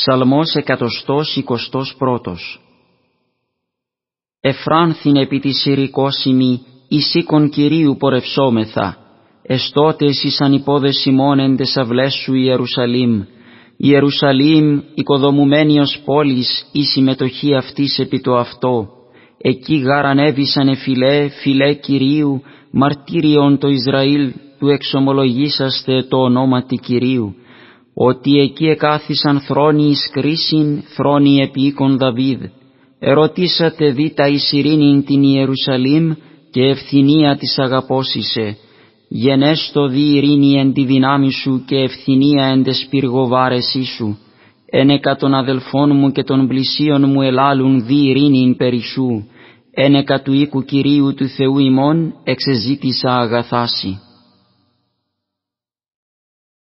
Ψαλμός εκατοστός εικοστός πρώτος. Εφράνθην επί της σειρικόσιμη, εις οίκον Κυρίου πορευσόμεθα, εστώτες εις ανυπόδες ημών εν τες αυλές σου Ιερουσαλήμ, Ιερουσαλήμ οικοδομουμένη ως πόλης η συμμετοχή αυτής επί το αυτό, εκεί γαρανέβησαν εφιλέ, φιλέ Κυρίου, μαρτύριον το Ισραήλ του εξομολογήσαστε το ονόματι Κυρίου, ότι εκεί εκάθισαν θρόνοι εις κρίσιν, θρόνοι επί οίκον Δαβίδ. Ερωτήσατε δίτα εις ειρήνην την Ιερουσαλήμ και ευθυνία της αγαπώσισε. Γενέστο δι ειρήνη εν τη δυνάμει σου και ευθυνία εν τες πυργοβάρεσί σου. Ένεκα των αδελφών μου και των πλησίων μου ελάλουν δι ειρήνην περί σου. Ένεκα του οίκου Κυρίου του Θεού ημών εξεζήτησα αγαθάσι.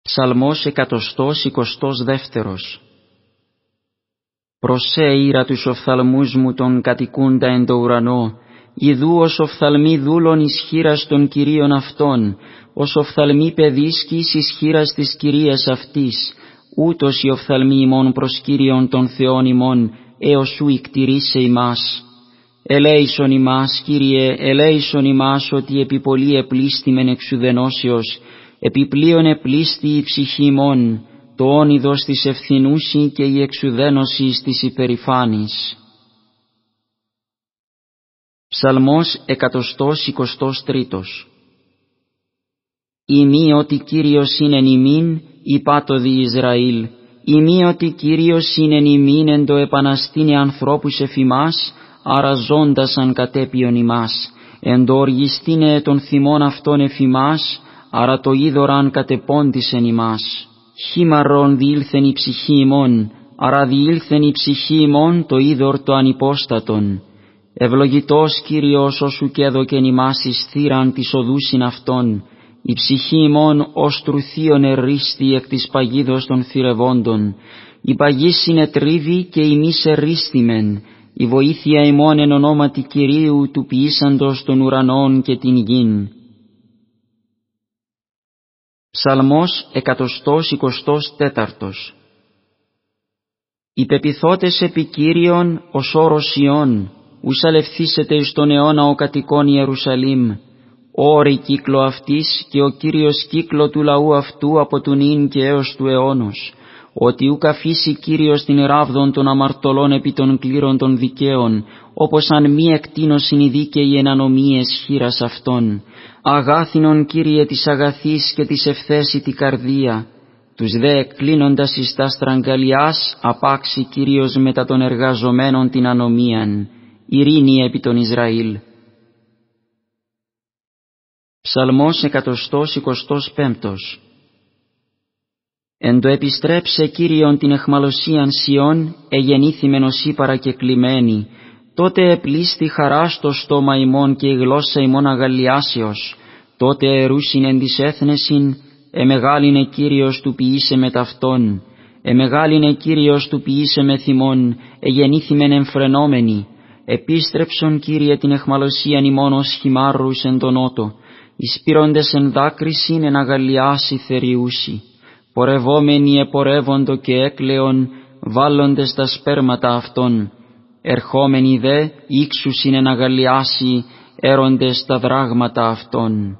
Ψαλμός εκατοστός εικοστός δεύτερος. Προσέ ήρα τους οφθαλμούς μου τον κατοικούντα εν το ουρανό, ιδού ως οφθαλμή δούλων ισχύρας των Κυρίων αυτών, ως οφθαλμή παιδίσκης ισχύρας της Κυρίας αυτής, ούτως η οφθαλμή ημών προς Κύριον των Θεών ημών, έως σου ικτηρίσε ημάς. Ελέησον ημάς, Κύριε, ελέησον ημάς, ότι επί πολύ επλήστημεν εξουδενώσεως, επιπλέον επλήστη η ψυχή μόν, το όνειδος της ευθυνούση και η εξουδένωσης της υπερηφάνης. Ψαλμός εκατοστός εικοστός τρίτος. Ημί ότι Κύριος είναι ημίν, είπα το δι Ισραήλ, ημί ότι Κύριος είναι ημίν εν το επαναστήνε ανθρώπους εφημάς, άρα ζώντας αν κατέπιον ημάς, εν το οργιστήνε των θυμών αυτών εφημάς, άρα το είδωραν κατεπόντισεν ημάς. Χήμαρον διήλθεν η ψυχή ημών, άρα διήλθεν η ψυχή ημών το είδωρ το ανυπόστατον. Ευλογητός Κύριος όσου και έδωκεν ημάς εις θύραν της οδούσιν αυτών, η ψυχή ημών ως τρουθίον ερίστη εκ της παγίδος των θυρευόντων, η παγή συνετρίβη και ημείς ερίστημεν, η βοήθεια ημών εν ονόματι Κυρίου του ποιήσαντος των ουρανών και την γην. Ψαλμός εκατοστός εικοστός τέταρτος. Οι πεπιθώτες επί Κύριον ως όρος Ιών, ους αλευθύσετε εις τον αιώνα ο κατοικών Ιερουσαλήμ, όρη κύκλο αυτής και ο Κύριος κύκλο του λαού αυτού από του νυν και έως του αιώνος, ότι ουκ αφήσει Κύριος την ράβδον των αμαρτωλών επί των κλήρων των δικαίων, όπως αν μη εκτείνωσιν οι δίκαιοι εν ανομίες χείρας αυτών, αγάθινον Κύριε της αγαθής και της ευθέσιτη καρδία, τους δε εκκλίνοντας εις τα στραγγαλιάς απάξει Κύριος μετά των εργαζομένων την ανομίαν, ειρήνη επί τον Ισραήλ. Ψαλμός εκατοστός εικοστός πέμπτος. Εν το επιστρέψε Κύριον την εχμαλωσίαν Σιών, εγεννήθημεν ως ύπαρα και κλειμένη, τότε επλήστη χαράς στο στόμα ημών και η γλώσσα ημών αγαλιάσεως, τότε ερούσιν εν της έθνεσιν, εμεγάλινε Κύριος του ποιήσε με ταυτόν, εμεγάλινε Κύριος του ποιήσε με θυμών, εγεννήθημεν εμφρενόμενοι, επίστρεψον Κύριε την εχμαλωσίαν ημών ως χυμάρρους εν τον νότο, εισπυρώντες εν δάκρυσιν εν αγαλιάσει θεριούσι, πορευόμενοι επορεύοντο και έκλεον, βάλλοντες τα σπέρματα αυτών, ερχόμενοι δε ύξουσιν εν αγαλιάσει, έροντες τα δράγματα αυτών.